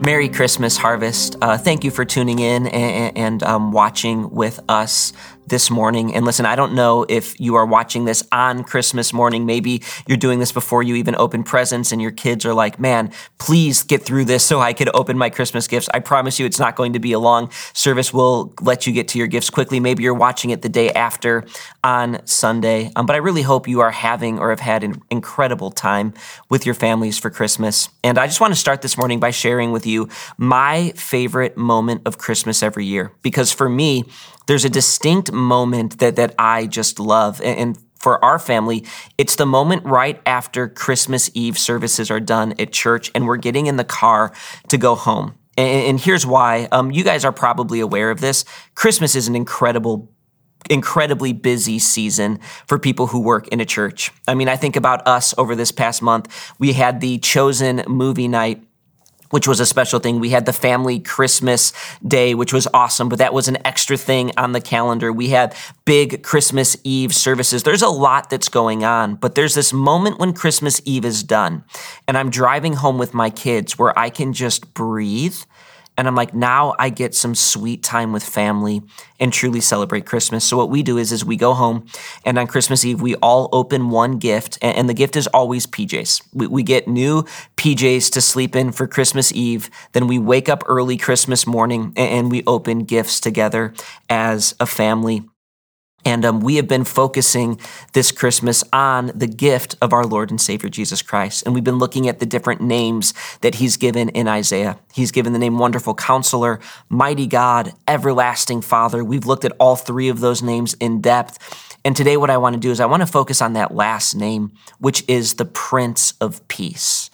Merry Christmas, Harvest. Uh, thank you for tuning in and, and um, watching with us this morning. And listen, I don't know if you are watching this on Christmas morning. Maybe you're doing this before you even open presents and your kids are like, man, please get through this so I could open my Christmas gifts. I promise you it's not going to be a long service. We'll let you get to your gifts quickly. Maybe you're watching it the day after on Sunday. Um, but I really hope you are having or have had an incredible time with your families for Christmas. And I just want to start this morning by sharing with you my favorite moment of Christmas every year. Because for me, there's a distinct moment that that I just love. And, for our family, it's the moment right after Christmas Eve services are done at church and we're getting in the car to go home. And, here's why. Um, you guys are probably aware of this. Christmas is an incredible incredibly busy season for people who work in a church. I mean, I think about us over this past month. We had the chosen movie night which was a special thing. We had the family Christmas day, which was awesome, but that was an extra thing on the calendar. We had big Christmas Eve services. There's a lot that's going on, but there's this moment when Christmas Eve is done and I'm driving home with my kids where I can just breathe and I'm like, now I get some sweet time with family and truly celebrate Christmas. So what we do is, is we go home and on Christmas Eve, we all open one gift and, the gift is always PJs. We, we get new PJs to sleep in for Christmas Eve. Then we wake up early Christmas morning and, and we open gifts together as a family. And um, we have been focusing this Christmas on the gift of our Lord and Savior Jesus Christ. And we've been looking at the different names that He's given in Isaiah. He's given the name Wonderful Counselor, Mighty God, Everlasting Father. We've looked at all three of those names in depth. And today, what I want to do is I want to focus on that last name, which is the Prince of Peace.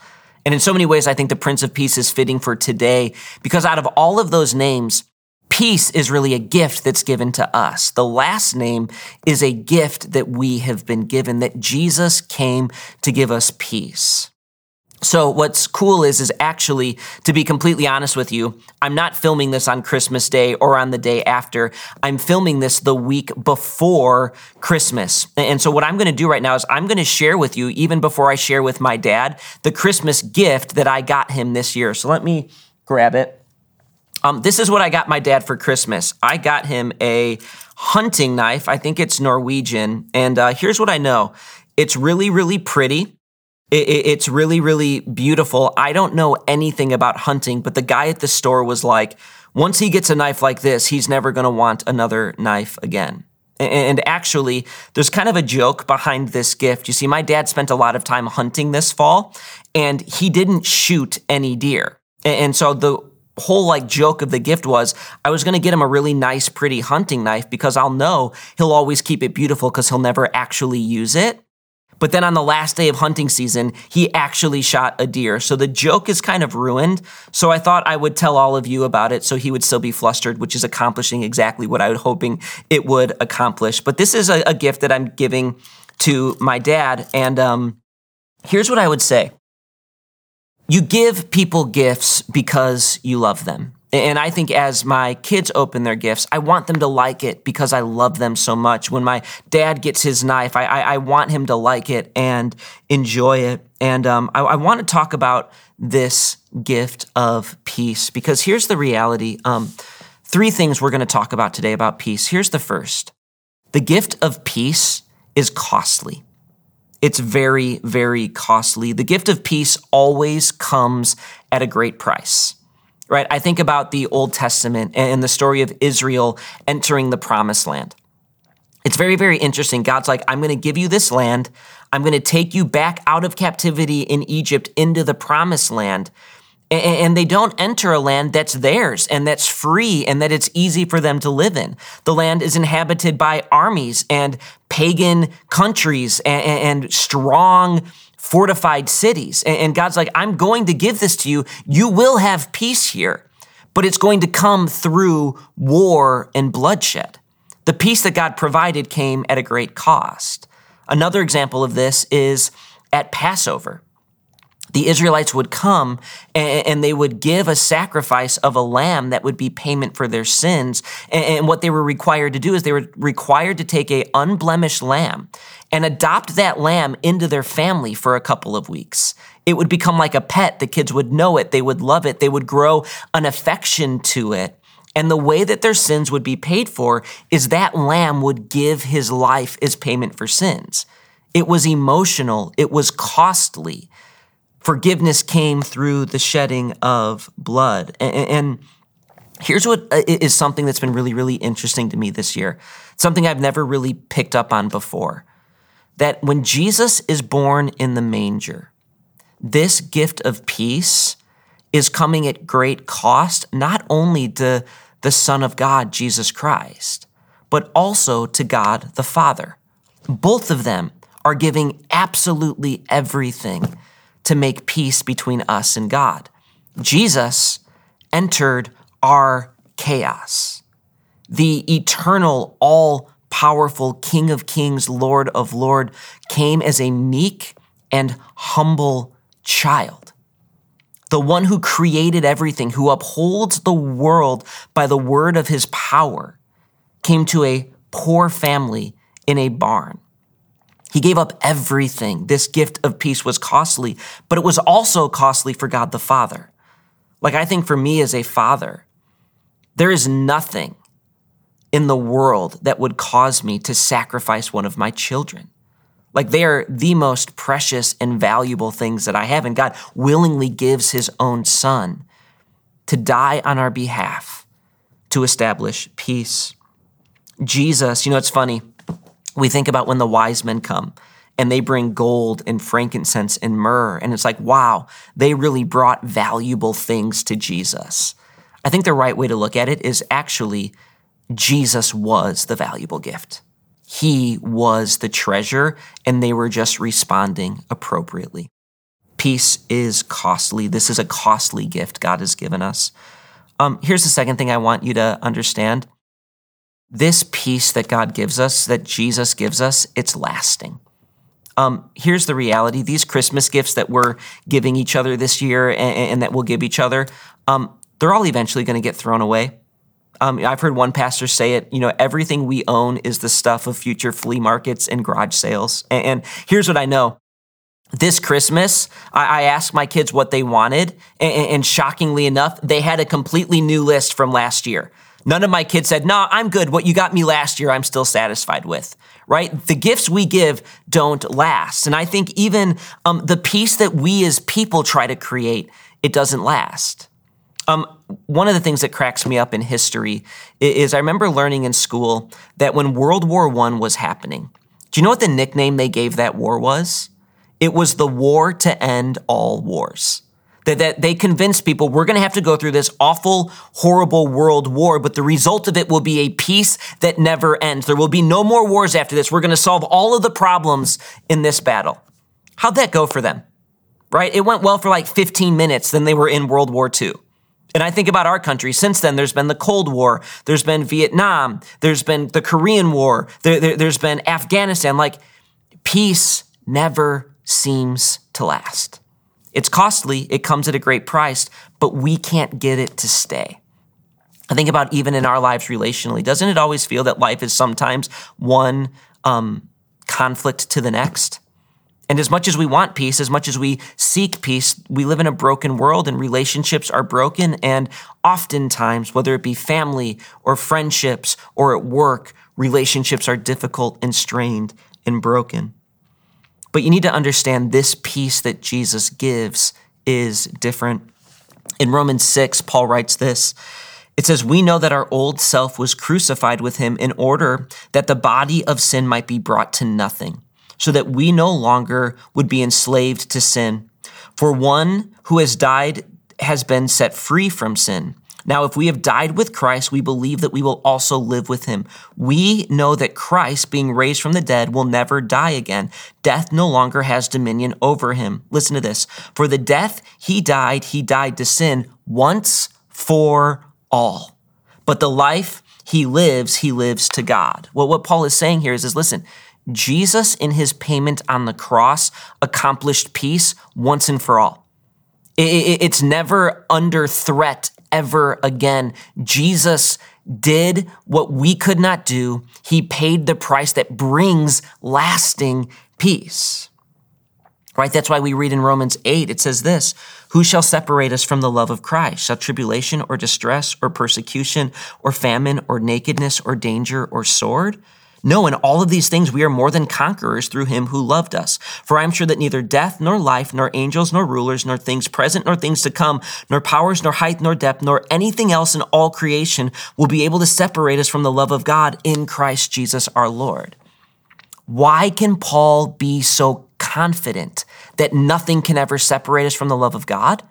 And in so many ways, I think the Prince of Peace is fitting for today because out of all of those names, Peace is really a gift that's given to us. The last name is a gift that we have been given, that Jesus came to give us peace. So what's cool is, is actually, to be completely honest with you, I'm not filming this on Christmas Day or on the day after. I'm filming this the week before Christmas. And so what I'm going to do right now is I'm going to share with you, even before I share with my dad, the Christmas gift that I got him this year. So let me grab it. Um, this is what I got my dad for Christmas. I got him a hunting knife. I think it's Norwegian. And uh, here's what I know it's really, really pretty. It, it, it's really, really beautiful. I don't know anything about hunting, but the guy at the store was like, once he gets a knife like this, he's never going to want another knife again. And actually, there's kind of a joke behind this gift. You see, my dad spent a lot of time hunting this fall, and he didn't shoot any deer. And so the whole like joke of the gift was I was going to get him a really nice, pretty hunting knife because I'll know he'll always keep it beautiful because he'll never actually use it. But then on the last day of hunting season, he actually shot a deer. So the joke is kind of ruined. So I thought I would tell all of you about it so he would still be flustered, which is accomplishing exactly what I was hoping it would accomplish. But this is a, a gift that I'm giving to my dad. And um, here's what I would say you give people gifts because you love them. And I think as my kids open their gifts, I want them to like it because I love them so much. When my dad gets his knife, I, I, I want him to like it and enjoy it. And um, I, I want to talk about this gift of peace because here's the reality. Um, three things we're going to talk about today about peace. Here's the first the gift of peace is costly. It's very, very costly. The gift of peace always comes at a great price, right? I think about the Old Testament and the story of Israel entering the promised land. It's very, very interesting. God's like, I'm going to give you this land. I'm going to take you back out of captivity in Egypt into the promised land and they don't enter a land that's theirs and that's free and that it's easy for them to live in. The land is inhabited by armies and pagan countries and, strong, fortified cities. And God's like, I'm going to give this to you. You will have peace here, but it's going to come through war and bloodshed. The peace that God provided came at a great cost. Another example of this is at Passover. The Israelites would come and, they would give a sacrifice of a lamb that would be payment for their sins. And, what they were required to do is they were required to take a unblemished lamb and adopt that lamb into their family for a couple of weeks. It would become like a pet. The kids would know it. They would love it. They would grow an affection to it. And the way that their sins would be paid for is that lamb would give his life as payment for sins. It was emotional. It was costly. Forgiveness came through the shedding of blood. And, here's what uh, something that's been really, really interesting to me this year. Something I've never really picked up on before. That when Jesus is born in the manger, this gift of peace is coming at great cost, not only to the Son of God, Jesus Christ, but also to God the Father. Both of them are giving absolutely everything to make peace between us and God. Jesus entered our chaos. The eternal, all powerful King of Kings, Lord of Lord came as a meek and humble child the one who created everything, who upholds the world by the word of his power, came to a poor family in a barn. He gave up everything. This gift of peace was costly, but it was also costly for God the Father. Like I think for me as a father, there is nothing in the world that would cause me to sacrifice one of my children. Like they are the most precious and valuable things that I have. And God willingly gives his own son to die on our behalf to establish peace. Jesus, you know, it's funny. We think about when the wise men come and they bring gold and frankincense and myrrh. And it's like, wow, they really brought valuable things to Jesus. I think the right way to look at it is actually Jesus was the valuable gift. He was the treasure, and they were just responding appropriately. Peace is costly. This is a costly gift God has given us. Um, here's the second thing I want you to understand this peace that God gives us, that Jesus gives us, it's lasting. Um, here's the reality these Christmas gifts that we're giving each other this year and, and that we'll give each other, um, they're all eventually going to get thrown away. Um, I've heard one pastor say it, you know, everything we own is the stuff of future flea markets and garage sales. And, and here's what I know. This Christmas, I, asked my kids what they wanted, and shockingly enough, they had a completely new list from last year. None of my kids said, nah, I'm good. What you got me last year, I'm still satisfied with, right? The gifts we give don't last. And I think even um, the peace that we as people try to create, it doesn't last. Um, one of the things that cracks me up in history is I remember learning in school that when World War I was happening, do you know what the nickname they gave that war was? It was the war to end all wars. That, that they convinced people we're going to have to go through this awful, horrible world war, but the result of it will be a peace that never ends. There will be no more wars after this. We're going to solve all of the problems in this battle. How'd that go for them? Right? It went well for like 15 minutes, then they were in World War II. And I think about our country. Since then, there's been the Cold War, there's been Vietnam, there's been the Korean War, there, there, there's been Afghanistan. Like, peace never seems to last. It's costly, it comes at a great price, but we can't get it to stay. I think about even in our lives relationally. Doesn't it always feel that life is sometimes one um, conflict to the next? And as much as we want peace, as much as we seek peace, we live in a broken world and relationships are broken. And oftentimes, whether it be family or friendships or at work, relationships are difficult and strained and broken. But you need to understand this peace that Jesus gives is different. In Romans 6, Paul writes this. It says, We know that our old self was crucified with him in order that the body of sin might be brought to nothing so that we no longer would be enslaved to sin. For one who has died has been set free from sin. Now, if we have died with Christ, we believe that we will also live with him. We know that Christ, being raised from the dead, will never die again. Death no longer has dominion over him. Listen to this. For the death he died, he died to sin once for all. But the life he lives, he lives to God. Well, what Paul is saying here is, is listen, Jesus, in his payment on the cross, accomplished peace once and for all. It's never under threat ever again. Jesus did what we could not do. He paid the price that brings lasting peace. Right? That's why we read in Romans 8, it says this Who shall separate us from the love of Christ? Shall tribulation or distress or persecution or famine or nakedness or danger or sword? No, in all of these things we are more than conquerors through him who loved us. For I am sure that neither death, nor life, nor angels, nor rulers, nor things present, nor things to come, nor powers, nor height, nor depth, nor anything else in all creation will be able to separate us from the love of God in Christ Jesus our Lord. Why can Paul be so confident that nothing can ever separate us from the love of God?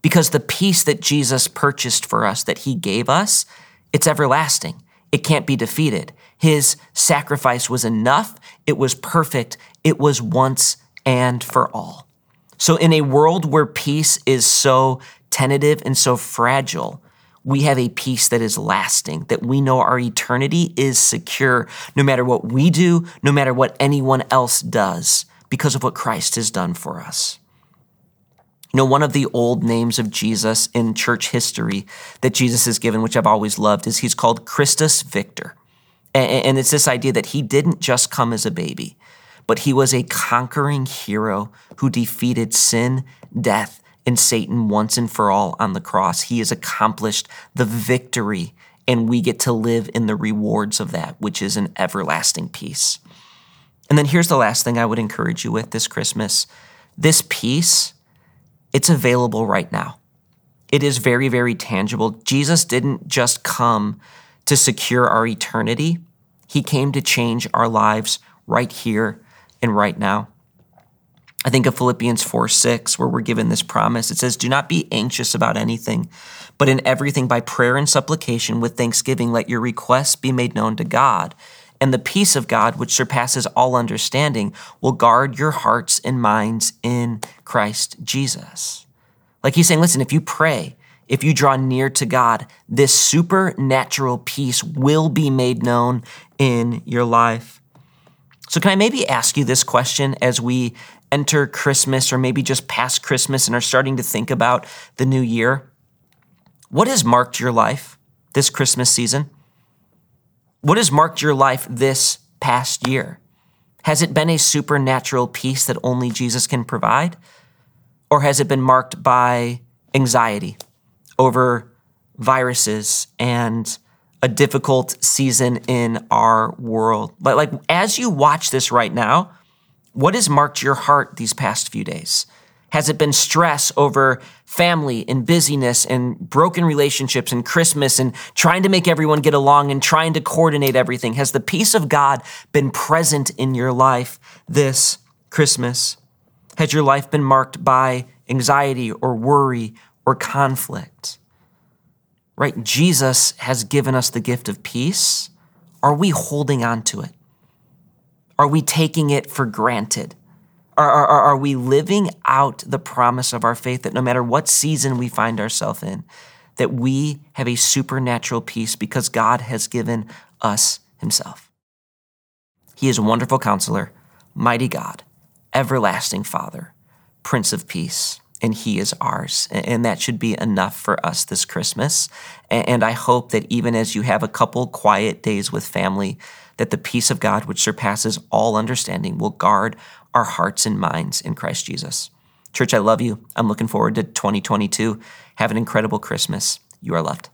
Because the peace that Jesus purchased for us, that he gave us, it's everlasting. It can't be defeated. His sacrifice was enough, it was perfect, it was once and for all. So, in a world where peace is so tentative and so fragile, we have a peace that is lasting, that we know our eternity is secure no matter what we do, no matter what anyone else does, because of what Christ has done for us. You know, one of the old names of Jesus in church history that Jesus has given, which I've always loved, is he's called Christus Victor. And it's this idea that he didn't just come as a baby, but he was a conquering hero who defeated sin, death, and Satan once and for all on the cross. He has accomplished the victory, and we get to live in the rewards of that, which is an everlasting peace. And then here's the last thing I would encourage you with this Christmas this peace, it's available right now. It is very, very tangible. Jesus didn't just come to secure our eternity. He came to change our lives right here and right now. I think of Philippians 4 6, where we're given this promise. It says, Do not be anxious about anything, but in everything by prayer and supplication with thanksgiving, let your requests be made known to God. And the peace of God, which surpasses all understanding, will guard your hearts and minds in Christ Jesus. Like he's saying, listen, if you pray, if you draw near to God, this supernatural peace will be made known in your life. So, can I maybe ask you this question as we enter Christmas or maybe just past Christmas and are starting to think about the new year? What has marked your life this Christmas season? What has marked your life this past year? Has it been a supernatural peace that only Jesus can provide? Or has it been marked by anxiety? Over viruses and a difficult season in our world. But like as you watch this right now, what has marked your heart these past few days? Has it been stress over family and busyness and broken relationships and Christmas and trying to make everyone get along and trying to coordinate everything? Has the peace of God been present in your life this Christmas? Has your life been marked by anxiety or worry or conflict. Right? Jesus has given us the gift of peace. Are we holding on to it? Are we taking it for granted? Are, are, are we living out the promise of our faith that no matter what season we find ourselves in, that we have a supernatural peace because God has given us Himself? He is a wonderful counselor, mighty God, everlasting Father, Prince of Peace and He is ours. And that should be enough for us this Christmas. And I hope that even as you have a couple quiet days with family, that the peace of God, which surpasses all understanding, will guard our hearts and minds in Christ Jesus. Church, I love you. I'm looking forward to 2022. Have an incredible Christmas. You are loved.